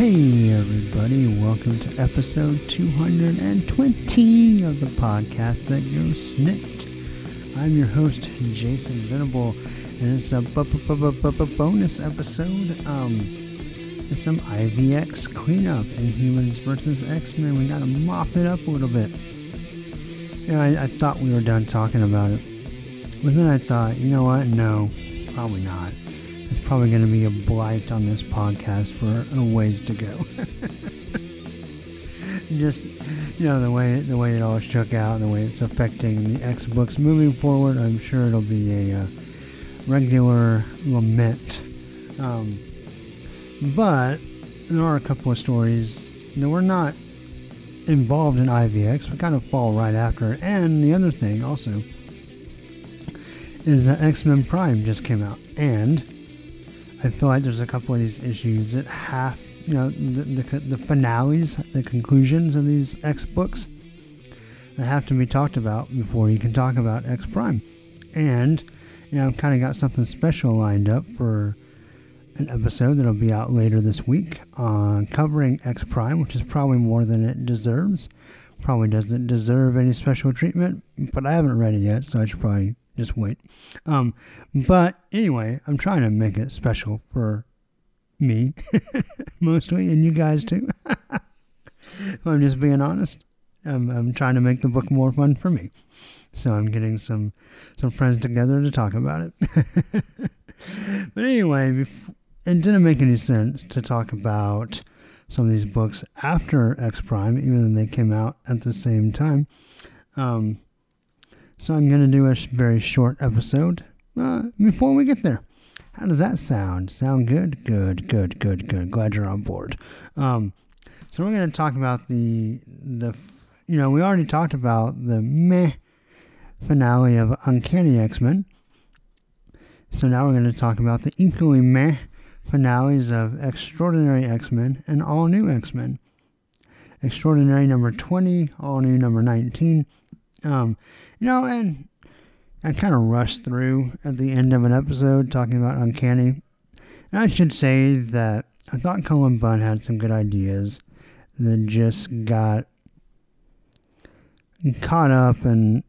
Hey, everybody, welcome to episode 220 of the podcast that goes SNIKT. I'm your host, Jason Venable, and it's a bonus episode. Um, some IVX cleanup Inhumans versus X Men. We gotta mop it up a little bit. You know, I, I thought we were done talking about it, but then I thought, you know what? No, probably not. It's probably going to be a blight on this podcast for a ways to go. Just you know the way the way it all shook out, and the way it's affecting the X books moving forward. I'm sure it'll be a uh, regular lament. Um, but there are a couple of stories that were not involved in IVX, but kind of fall right after. And the other thing also is that X Men Prime just came out, and I feel like there's a couple of these issues that have, you know, the, the, the finales, the conclusions of these X books that have to be talked about before you can talk about X Prime. And, you know, I've kind of got something special lined up for an episode that'll be out later this week on covering X Prime, which is probably more than it deserves. Probably doesn't deserve any special treatment, but I haven't read it yet, so I should probably just wait. Um, but anyway, I'm trying to make it special for me, mostly, and you guys too. I'm just being honest. I'm, I'm trying to make the book more fun for me. So I'm getting some some friends together to talk about it. but anyway, it didn't make any sense to talk about some of these books after X Prime, even though they came out at the same time. Um, so I'm going to do a very short episode uh, before we get there. How does that sound? Sound good? Good, good, good, good. Glad you're on board. Um, so we're going to talk about the the you know we already talked about the meh finale of Uncanny X Men. So now we're going to talk about the equally meh finales of Extraordinary X Men and All New X Men. Extraordinary number 20, All New number 19. Um, you know, and I kind of rushed through at the end of an episode talking about Uncanny. And I should say that I thought Cullen Bunn had some good ideas that just got caught up in,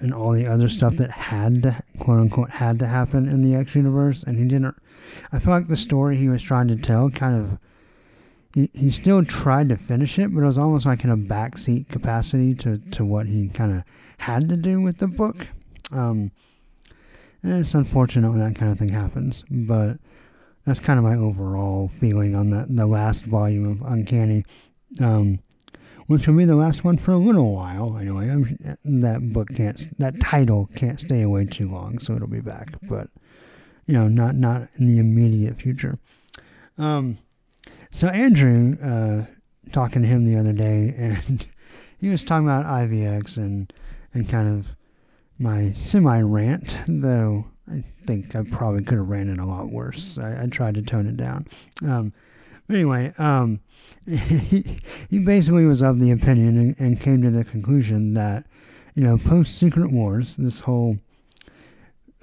in all the other stuff that had to, quote unquote, had to happen in the X universe. And he didn't, I feel like the story he was trying to tell kind of he, he still tried to finish it, but it was almost like in a backseat capacity to, to what he kind of had to do with the book. Um, it's unfortunate when that kind of thing happens, but that's kind of my overall feeling on that the last volume of Uncanny, um, which will be the last one for a little while. Anyway, I'm, that book can't, that title can't stay away too long, so it'll be back, but you know, not not in the immediate future. Um, so Andrew, uh, talking to him the other day, and he was talking about IVX and and kind of my semi rant, though I think I probably could have ran it a lot worse. I, I tried to tone it down. Um, but anyway, um, he, he basically was of the opinion and, and came to the conclusion that, you know, post Secret Wars, this whole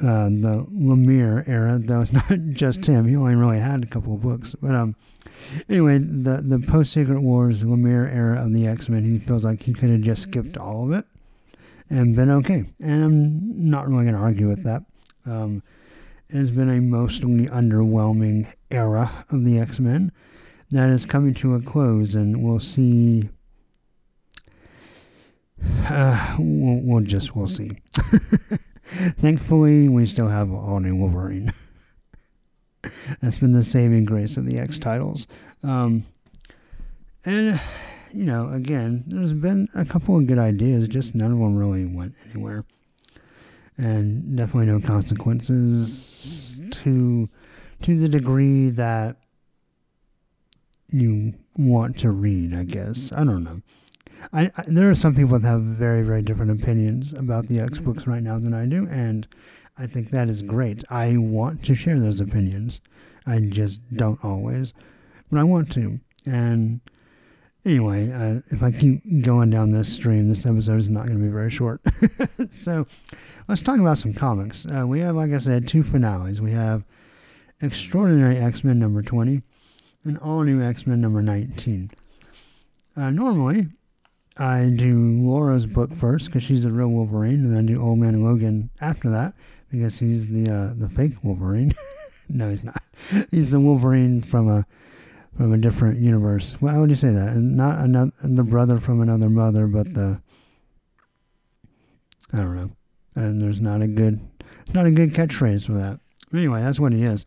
uh, the Lemire era, though it's not just him. He only really had a couple of books, but um, anyway, the the post Secret Wars Lemire era of the X Men, he feels like he could have just skipped all of it and been okay. And I'm not really going to argue with that. Um, it has been a mostly underwhelming era of the X Men that is coming to a close, and we'll see. Uh, we'll, we'll just we'll see. Thankfully, we still have all new Wolverine. That's been the saving grace of the X titles. Um, and, you know, again, there's been a couple of good ideas, just none of them really went anywhere. And definitely no consequences to to the degree that you want to read, I guess. I don't know. I, I, there are some people that have very very different opinions about the X books right now than I do, and I think that is great. I want to share those opinions. I just don't always, but I want to. And anyway, uh, if I keep going down this stream, this episode is not going to be very short. so let's talk about some comics. Uh, we have, like I said, two finales. We have Extraordinary X Men number 20 and All New X Men number 19. Uh, normally, I do Laura's book first because she's the real Wolverine, and then I do Old Man Logan after that because he's the uh, the fake Wolverine. no, he's not. He's the Wolverine from a from a different universe. Why would you say that? Not another the brother from another mother, but the I don't know. And there's not a good not a good catchphrase for that. Anyway, that's what he is.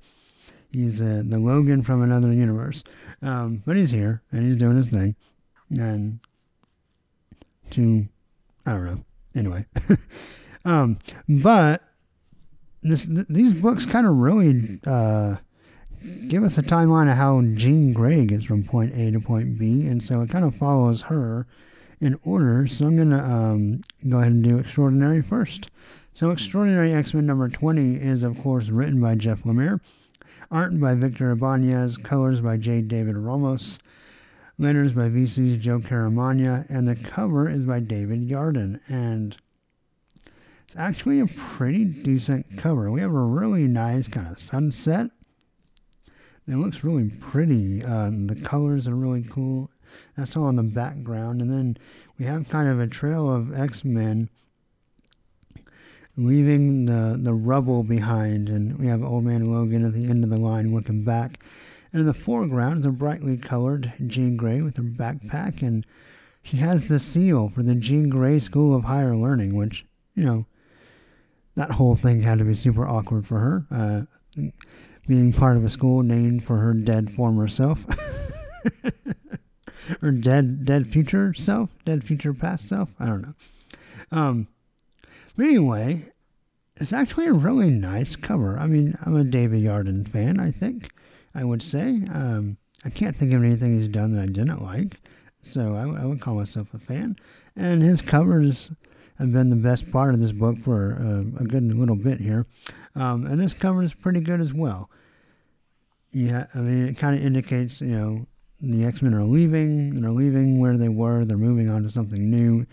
He's uh, the Logan from another universe. Um, but he's here and he's doing his thing. And to I don't know. Anyway, um, but this th- these books kind of really uh, give us a timeline of how Jean Grey gets from point A to point B, and so it kind of follows her in order. So I'm gonna um, go ahead and do Extraordinary first. So Extraordinary X-Men number 20 is of course written by Jeff Lemire, art by Victor Ibanez, colors by J. David Ramos, letters by VC's Joe Caramagna, and the cover is by David Yardin. And it's actually a pretty decent cover. We have a really nice kind of sunset. It looks really pretty. Uh, the colors are really cool. That's all in the background. And then we have kind of a trail of X Men leaving the, the rubble behind. And we have Old Man Logan at the end of the line looking back. And in the foreground is a brightly colored Jean Grey with her backpack. And she has the seal for the Jean Grey School of Higher Learning, which, you know, that whole thing had to be super awkward for her, uh, being part of a school named for her dead former self, or dead dead future self, dead future past self. I don't know. Um, but anyway, it's actually a really nice cover. I mean, I'm a David Yardin fan. I think I would say. Um, I can't think of anything he's done that I didn't like, so I, I would call myself a fan. And his covers have been the best part of this book for uh, a good little bit here. Um, and this cover is pretty good as well. Yeah, I mean, it kind of indicates, you know, the X Men are leaving, they're leaving where they were, they're moving on to something new,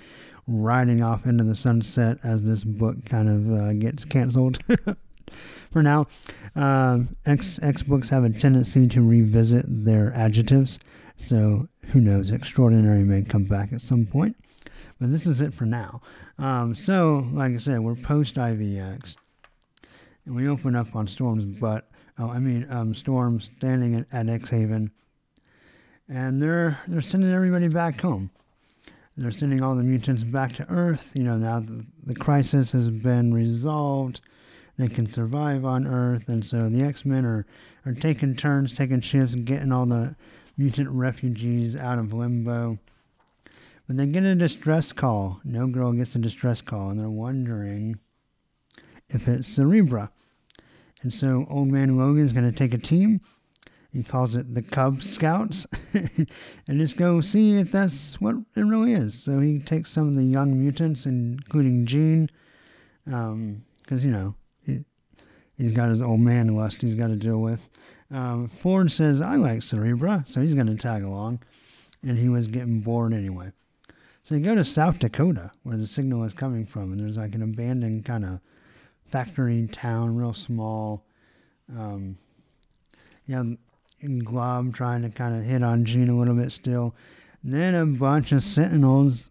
riding off into the sunset as this book kind of uh, gets canceled. for now, uh, X, X books have a tendency to revisit their adjectives, so who knows, extraordinary may come back at some point. But this is it for now. Um, so, like I said, we're post IVX. And we open up on Storm's butt. Oh, I mean, um, Storm standing at, at X Haven. And they're, they're sending everybody back home. They're sending all the mutants back to Earth. You know, now the, the crisis has been resolved. They can survive on Earth. And so the X Men are, are taking turns, taking shifts, getting all the mutant refugees out of limbo. But they get a distress call. No Girl gets a distress call, and they're wondering if it's Cerebra. And so Old Man Logan is going to take a team. He calls it the Cub Scouts, and just go see if that's what it really is. So he takes some of the young mutants, including Jean, because um, you know he, has got his old man lust he's got to deal with. Um, Forge says I like Cerebra, so he's going to tag along, and he was getting bored anyway. So you go to South Dakota, where the signal is coming from, and there's like an abandoned kind of factory town, real small. Um, yeah, Glob trying to kind of hit on Jean a little bit still. Then a bunch of Sentinels,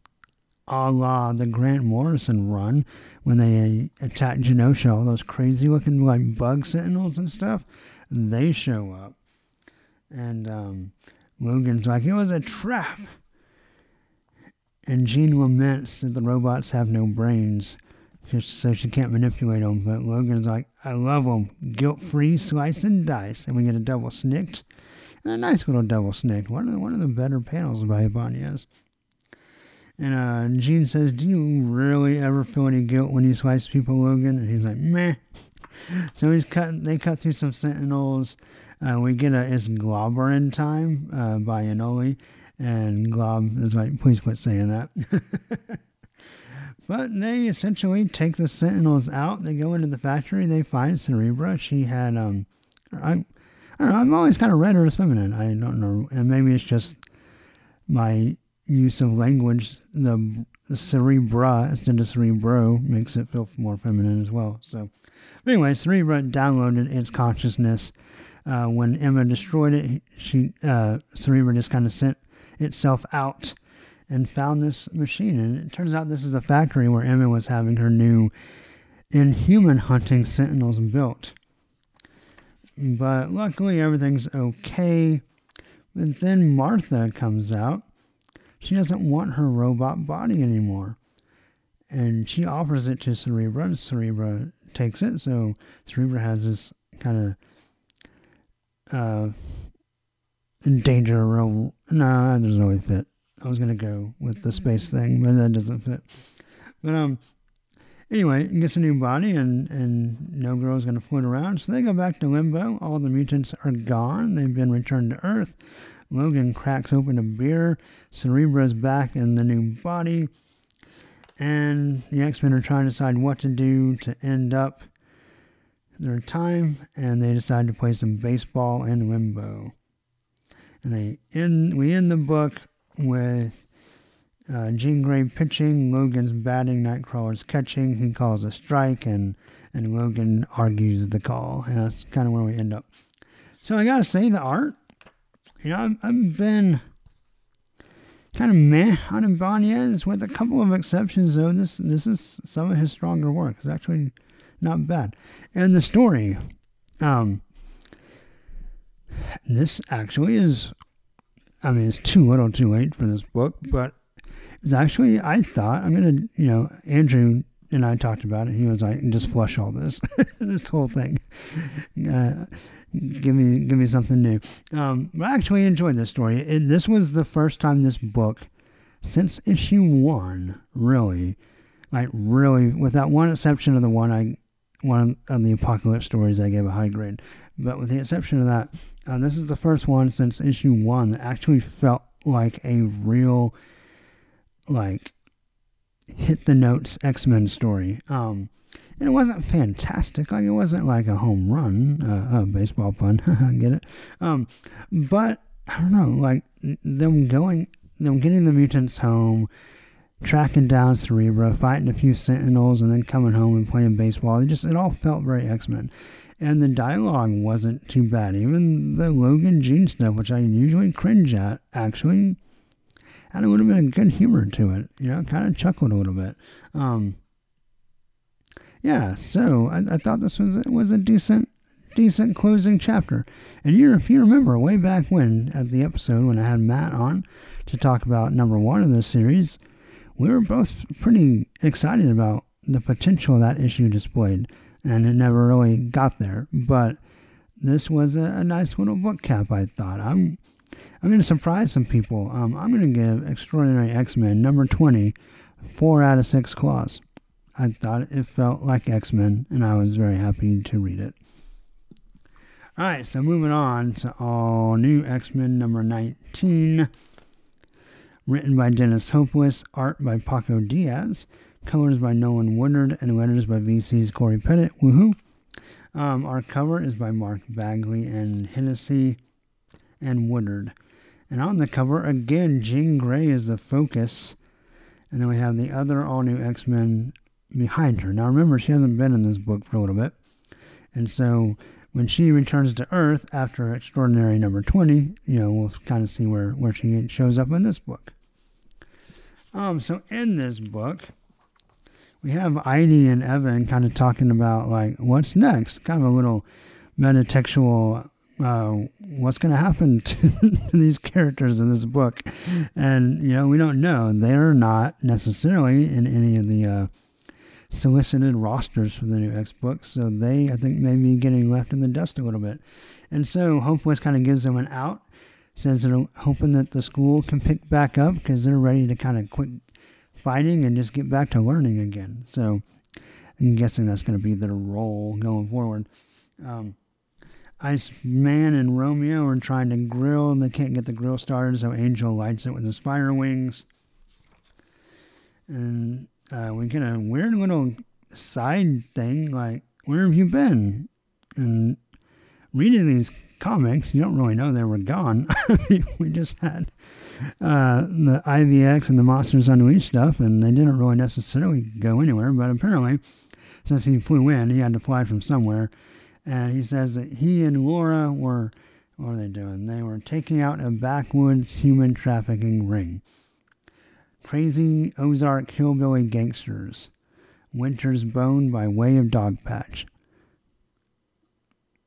a la the Grant Morrison run, when they attack Genosha, all those crazy looking like bug Sentinels and stuff, they show up. And um, Logan's like, it was a trap. And Jean laments that the robots have no brains, just so she can't manipulate them. But Logan's like, I love them. Guilt free, slice and dice. And we get a double SNIKT. And a nice little double SNIKT. One of the, one of the better panels by Ibanez. And uh, Jean says, Do you really ever feel any guilt when you slice people, Logan? And he's like, Meh. So he's cut. They cut through some Sentinels. Uh, we get a it's Globberin time uh, by Anole, And Glob is like, please quit saying that. but they essentially take the Sentinels out. They go into the factory. They find Cerebra. She had, um, I, I don't know, I've always kind of read her as feminine. I don't know. And maybe it's just my use of language. The, Cerebra instead of Cerebro makes it feel more feminine as well. So, anyway, Cerebra downloaded its consciousness. Uh, when Emma destroyed it, she uh, Cerebra just kind of sent itself out and found this machine. And it turns out this is the factory where Emma was having her new inhuman hunting sentinels built. But luckily, everything's okay. But then Martha comes out. She doesn't want her robot body anymore. And she offers it to Cerebra, and Cerebra takes it. So Cerebra has this kind of uh, endanger role. No, that doesn't really fit. I was gonna go with the space thing, but that doesn't fit. But um, anyway, gets a new body, and and No Girl's gonna float around. So they go back to Limbo. All the mutants are gone. They've been returned to Earth. Logan cracks open a beer. Cerebra's back in the new body, and the X Men are trying to decide what to do to end up their time, and they decide to play some baseball in Limbo. And they end we end the book with uh, Jean Grey pitching, Logan's batting, Nightcrawler's catching. He calls a strike, and and Logan argues the call. And that's kind of where we end up. So I gotta say, the art, you know, I've, been kind of meh on Ibanez, with a couple of exceptions. Though this this is some of his stronger work. It's actually not bad, and the story. Um, this actually is, I mean, it's too little too late for this book, but it's actually, I thought, I'm to, you know, Andrew and I talked about it. He was like, just flush all this, this whole thing. Uh, give me, give me something new. Um, I actually enjoyed this story. It, this was the first time this book, since issue one, really, like really, with that one exception of the one I, one of the apocalypse stories I gave a high grade, but with the exception of that, uh, this is the first one since issue one that actually felt like a real, like, hit the notes X Men story. Um, and it wasn't fantastic. Like it wasn't like a home run, uh, a baseball pun. Get it? Um, but I don't know. Like them going, them getting the mutants home, tracking down Cerebra, fighting a few Sentinels, and then coming home and playing baseball. It just it all felt very X Men and the dialogue wasn't too bad. Even the Logan Jean stuff, which I usually cringe at, actually had a little bit of good humor to it. You know, kind of chuckled a little bit. Um, yeah, so I, I thought this was was a decent decent closing chapter. And you, if you remember, way back when at the episode when I had Matt on to talk about number one of this series, we were both pretty excited about the potential that issue displayed and it never really got there. But this was a, a nice little book cap. I thought I'm I'm going to surprise some people. Um, I'm going to give Extraordinary X Men number twenty four out of six claws. I thought it felt like X Men, and I was very happy to read it. All right, so moving on to all new X Men number 19, written by Dennis Hopeless, art by Paco Diaz, colors by Nolan Woodard, and letters by VC's Cory Petit. Woohoo! Um, our cover is by Mark Bagley and Hennessy and Woodard. And on the cover, again, Jean Grey is the focus. And then we have the other all new X Men behind her. Now remember, she hasn't been in this book for a little bit. And so when she returns to Earth after Extraordinary number 20, you know, we'll kind of see where, where she shows up in this book. Um, so in this book, we have Idie and Evan kind of talking about like what's next, kind of a little metatextual. Uh, what's going to happen to these characters in this book? And you know, we don't know. They're not necessarily in any of the uh, solicited rosters for the new X books, so they, I think, may be getting left in the dust a little bit. And so Hopeless kind of gives them an out, says they're hoping that the school can pick back up because they're ready to kind of quit fighting and just get back to learning again. So I'm guessing that's going to be their role going forward. Um, Iceman and Romeo are trying to grill, and they can't get the grill started, so Angel lights it with his fire wings. And uh, we get a weird little side thing, like, where have you been? And reading these comics, you don't really know they were gone. we just had uh, the IVX and the Monsters Unleashed stuff, and they didn't really necessarily go anywhere. But apparently, since he flew in, he had to fly from somewhere. And he says that he and Laura were, what are they doing? They were taking out a backwoods human trafficking ring. Crazy Ozark hillbilly gangsters. Winter's Bone by way of Dogpatch.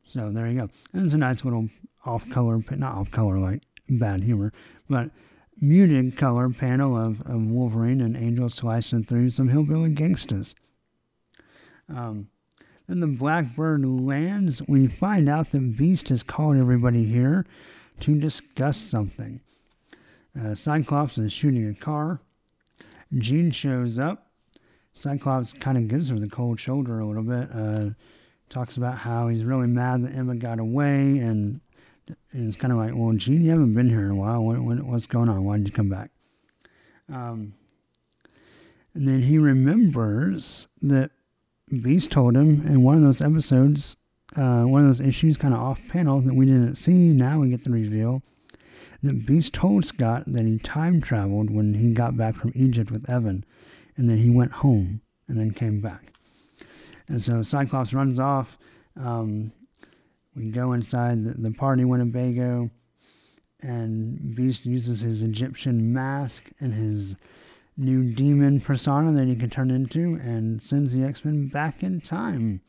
So there you go. And it's a nice little off color, not off color like bad humor, but muted color panel of, of Wolverine and Angel slicing through some hillbilly gangsters. Um, then the Blackbird lands. We find out the Beast has called everybody here to discuss something. Uh, Cyclops is shooting a car. Jean shows up. Cyclops kind of gives her the cold shoulder a little bit. Uh, talks about how he's really mad that Emma got away, and, and it's kind of like, well, Jean, you haven't been here in a while. What, what, what's going on? Why did you come back? Um, and then he remembers that Beast told him in one of those episodes, uh, one of those issues, kind of off panel that we didn't see. Now we get the reveal that Beast told Scott that he time traveled when he got back from Egypt with Evan, and then he went home and then came back. And so Cyclops runs off. Um, we go inside the, the party Winnebago, and Beast uses his Egyptian mask and his new demon persona that he can turn into and sends the X Men back in time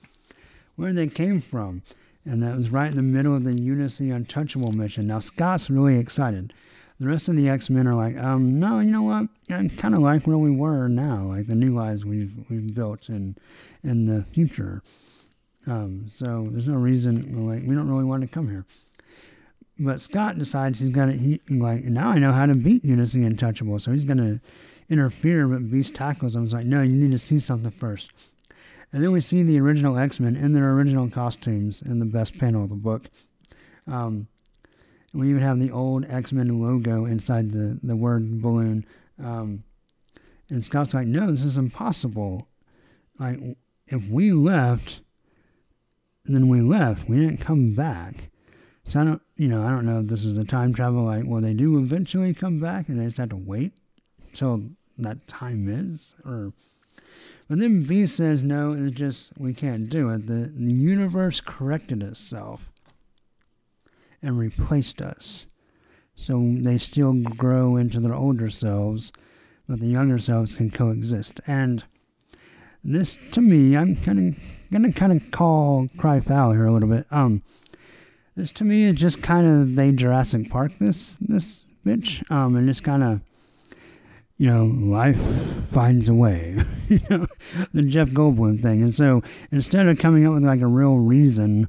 where they came from. And that was right in the middle of the Unus the Untouchable mission. Now, Scott's really excited. The rest of the X Men are like, um, no, you know what? I kind of like where we were now, like the new lives we've we've built in in the future. Um, so there's no reason like we don't really want to come here. But Scott decides he's gonna he like now I know how to beat Unus the Untouchable, so he's gonna interfere. But Beast tackles him. He's like, no, you need to see something first. And then we see the original X Men in their original costumes in the best panel of the book. Um, we even have the old X Men logo inside the, the word balloon. Um, and Scott's like, no, this is impossible. Like, if we left, then we left. We didn't come back. So I don't, you know, I don't know if this is a time travel. Like, well, they do eventually come back, and they just have to wait till that time is, or. But then B says, no, it's just, we can't do it. The, the universe corrected itself and replaced us. So they still grow into their older selves, but the younger selves can coexist. And this, to me, I'm kind of gonna kind of call cry foul here a little bit. Um, this to me is just kind of they Jurassic Park this this bitch. Um, and just kind of you know, life finds a way, you know, the Jeff Goldblum thing. And so instead of coming up with like a real reason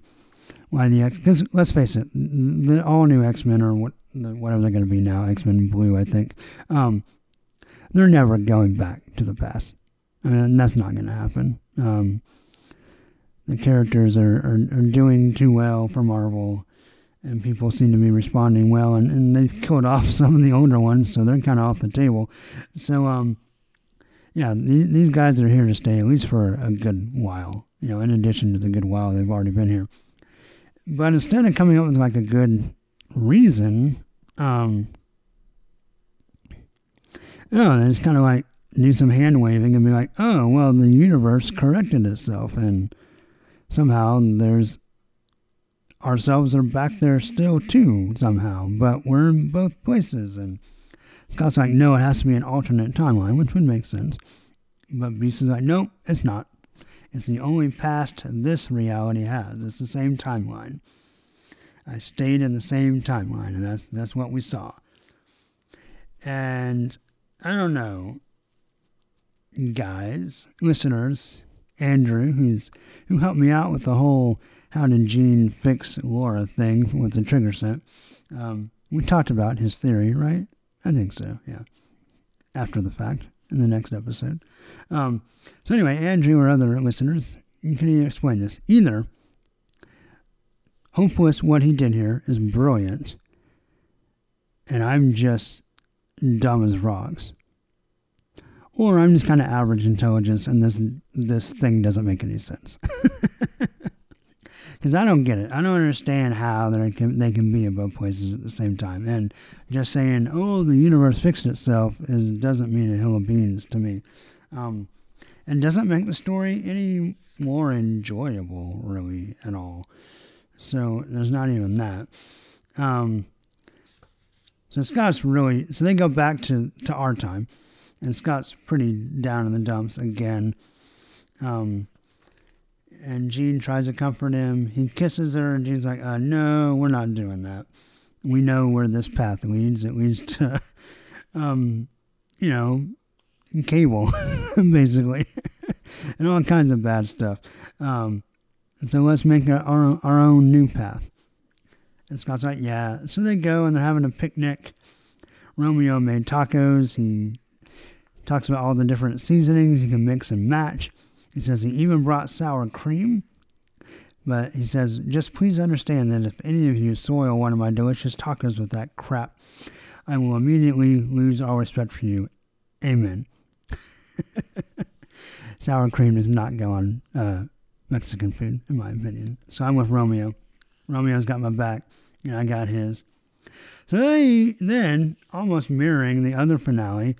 why the X, because let's face it, the all new X Men or what, whatever they're going to be now, X Men Blue, I think, um, they're never going back to the past. I mean, that's not going to happen. Um, the characters are, are, are doing too well for Marvel and people seem to be responding well, and, and they've killed off some of the older ones, so they're kind of off the table. So, um, yeah, these, these guys are here to stay at least for a good while. You know, in addition to the good while they've already been here. But instead of coming up with like a good reason, um, oh, it's kind of like do some hand waving and be like, oh, well, the universe corrected itself, and somehow there's ourselves are back there still too somehow, but we're in both places. And Scott's like, no, it has to be an alternate timeline, which would make sense. But Beast is like, no, it's not. It's the only past this reality has. It's the same timeline. I stayed in the same timeline, and that's that's what we saw. And I don't know, guys, listeners, Andrew, who's who helped me out with the whole how did Jean fix Laura thing with the trigger set. Um, we talked about his theory, right? I think so, yeah. After the fact, in the next episode. Um, so, anyway, Andrew or other listeners, you can either explain this. Either Hopeless, what he did here is brilliant, and I'm just dumb as rocks. Or I'm just kind of average intelligence, and this this thing doesn't make any sense. Because I don't get it. I don't understand how they can they can be in both places at the same time. And just saying, "Oh, the universe fixed itself," is doesn't mean a hill of beans to me, um, and doesn't make the story any more enjoyable, really, at all. So there's not even that. Um, so Scott's really so they go back to to our time, and Scott's pretty down in the dumps again. Um, and Jean tries to comfort him. He kisses her, and Jean's like, uh, "No, we're not doing that. We know where this path leads. It leads to, um, you know, cable, basically, and all kinds of bad stuff. Um, so let's make our our own new path." And Scott's like, "Yeah." So they go, and they're having a picnic. Romeo made tacos. He talks about all the different seasonings you can mix and match. He says he even brought sour cream. But he says, just please understand that if any of you soil one of my delicious tacos with that crap, I will immediately lose all respect for you. Amen. sour cream does not go on uh, Mexican food, in my opinion. So I'm with Romeo. Romeo's got my back, and I got his. So they then, almost mirroring the other finale,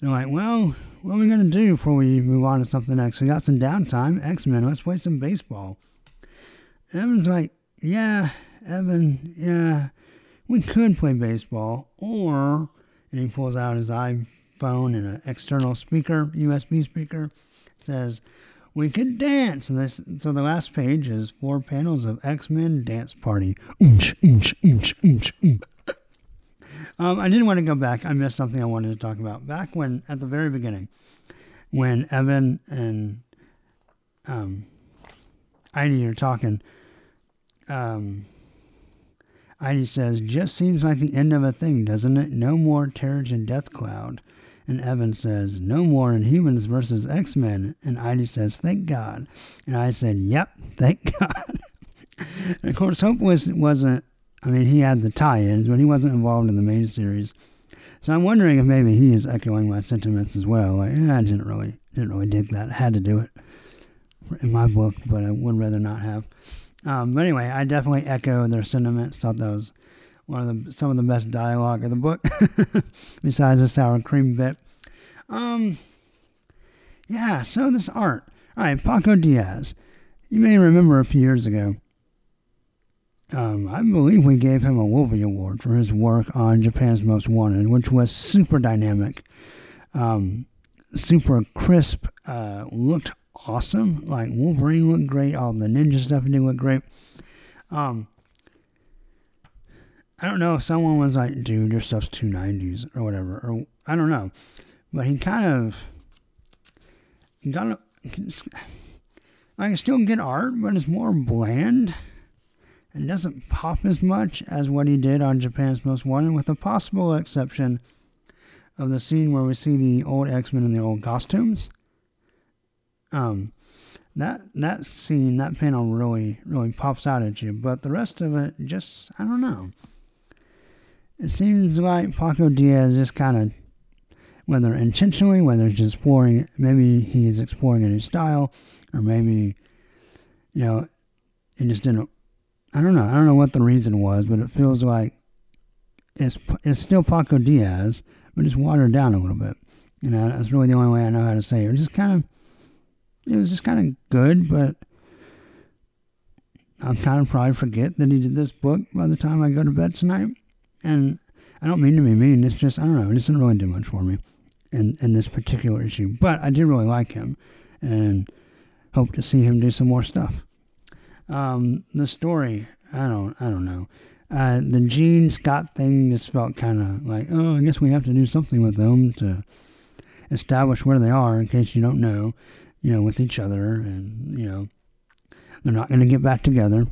they're like, well, what are we going to do before we move on to something next? We got some downtime. X Men, let's play some baseball. Evan's like, yeah, Evan, yeah, we could play baseball. Or, and he pulls out his iPhone and an external speaker, USB speaker, says, we could dance. And this, so the last page is four panels of X Men dance party. Um, I didn't want to go back. I missed something I wanted to talk about. Back when, at the very beginning, when Evan and um, Idie are talking, um, Idie says, just seems like the end of a thing, doesn't it? No more Terrigen Death Cloud. And Evan says, no more Inhumans versus X Men. And Idie says, thank God. And I said, yep, thank God. and of course, Hopeless, wasn't I mean, he had the tie-ins, but he wasn't involved in the main series. So I'm wondering if maybe he is echoing my sentiments as well. Like, eh, I didn't really, didn't really dig that. Had to do it in my book, but I would rather not have. Um, but anyway, I definitely echo their sentiments. Thought that was one of the some of the best dialogue of the book, besides the sour cream bit. Um, yeah. So this art. All right, Paco Diaz. You may remember a few years ago um, I believe we gave him a Wolvie Award for his work on Japan's Most Wanted, which was super dynamic, um, super crisp, uh, looked awesome. Like Wolverine looked great, all the ninja stuff did look great. Um, I don't know if someone was like, dude, your stuff's two nineties or whatever, or I don't know, but he kind of he got. I can still get art, but it's more bland and doesn't pop as much as what he did on Japan's Most Wanted, with the possible exception of the scene where we see the old X Men in the old costumes. Um, that that scene, that panel really really pops out at you, but the rest of it just I don't know. It seems like Paco Diaz just kind of, whether intentionally, whether just exploring, maybe he's exploring a new style, or maybe, you know, it just didn't I don't know. I don't know what the reason was, but it feels like it's it's still Paco Diaz, but it's watered down a little bit. You know, that's really the only way I know how to say it. It was just kind of, it was just kind of good, but I'll kind of probably forget that he did this book by the time I go to bed tonight. And I don't mean to be mean. It's just I don't know. It doesn't really do much for me in in this particular issue. But I did really like him, and hope to see him do some more stuff. Um, the story, I don't, I don't know. Uh, the Jean Scott thing just felt kind of like, oh, I guess we have to do something with them to establish where they are, in case you don't know, you know, with each other, and you know, they're not going to get back together,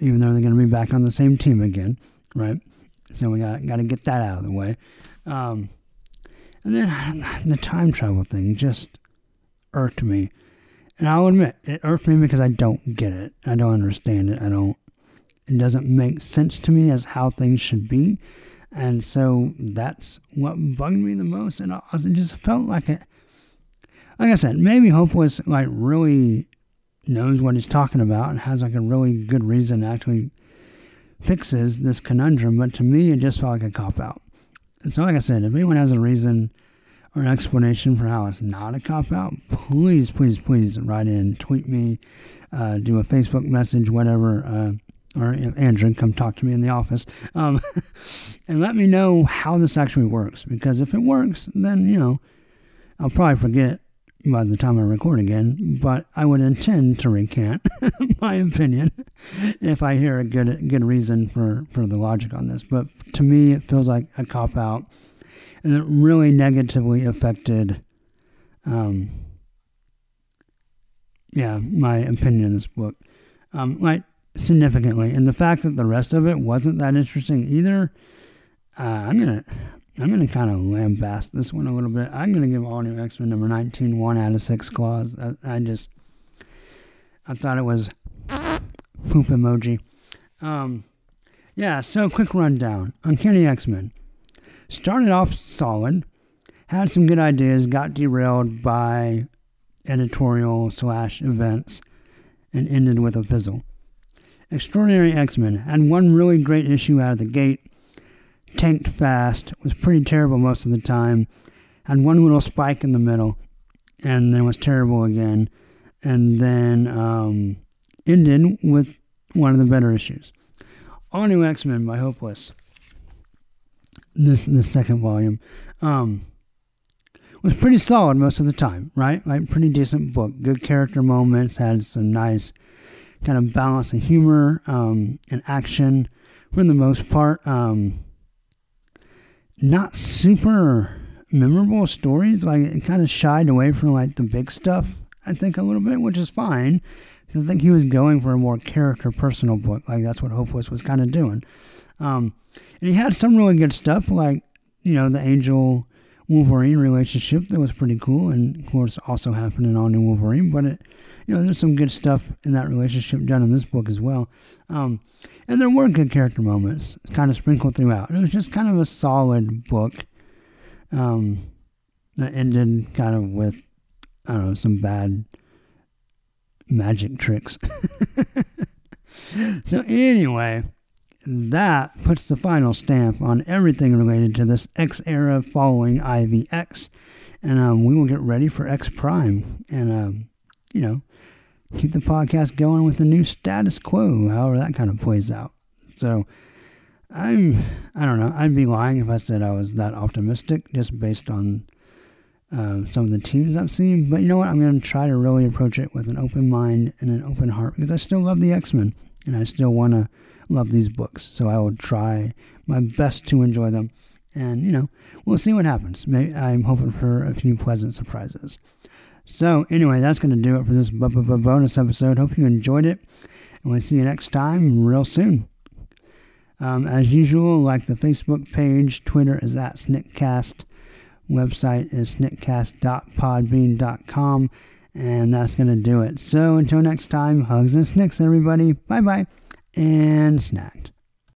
even though they're going to be back on the same team again, right? So we got got to get that out of the way. Um, and then the time travel thing just irked me. And I'll admit, it irked me because I don't get it. I don't understand it. I don't. It doesn't make sense to me as how things should be. And so that's what bugged me the most. And it just felt like it, like I said, maybe Hopeless like really knows what he's talking about and has like a really good reason to actually fixes this conundrum. But to me, it just felt like a cop out. So, like I said, if anyone has a reason or an explanation for how it's not a cop out, please, please, please write in, tweet me, uh, do a Facebook message, whatever. Uh, or Andrew, come talk to me in the office, um, and let me know how this actually works. Because if it works, then you know I'll probably forget by the time I record again. But I would intend to recant my opinion if I hear a good good reason for for the logic on this. But to me, it feels like a cop out, and it really negatively affected. Um, yeah, my opinion of this book. Um, like significantly. And the fact that the rest of it wasn't that interesting either, uh, I'm gonna I'm gonna kind of lambast this one a little bit. I'm gonna give All New X Men number 19 one out of six claws. I, I just I thought it was poop emoji. Um, yeah. So quick rundown. Uncanny X Men started off solid, had some good ideas, got derailed by editorial slash events, and ended with a fizzle. Extraordinary X Men had one really great issue out of the gate, tanked fast, was pretty terrible most of the time, had one little spike in the middle, and then was terrible again, and then um, ended with one of the better issues. All New X Men by Hopeless. This the second volume. Um, was pretty solid most of the time, right? Like pretty decent book. Good character moments, had some nice kind of balance of humor um, and action for the most part. Um, not super memorable stories. Like it kind of shied away from like the big stuff. I think a little bit, which is fine. I think he was going for a more character personal book. Like that's what Hopeless was kind of doing. Um, and he had some really good stuff, like you know the Angel Wolverine relationship that was pretty cool, and of course also happened in All New Wolverine. But it you know, there's some good stuff in that relationship done in this book as well. Um, and there were good character moments kind of sprinkled throughout. It was just kind of a solid book um, that ended kind of with, I don't know, some bad magic tricks. so, anyway, that puts the final stamp on everything related to this X era following IVX. And um, we will get ready for X Prime. And, um, you know, keep the podcast going with the new status quo, however that kind of plays out. So I'm, I don't know, I'd be lying if I said I was that optimistic just based on uh, some of the teams I've seen. But you know what? I'm going to try to really approach it with an open mind and an open heart because I still love the X Men and I still want to love these books. So I will try my best to enjoy them. And, you know, we'll see what happens. Maybe I'm hoping for a few pleasant surprises. So, anyway, that's going to do it for this bonus episode. Hope you enjoyed it. And we'll see you next time real soon. Um, as usual, like the Facebook page, Twitter is at sniktcast. website is sniktcast.podbean.com, and that's going to do it. So until next time, hugs and snicks, everybody. Bye bye, and snacked.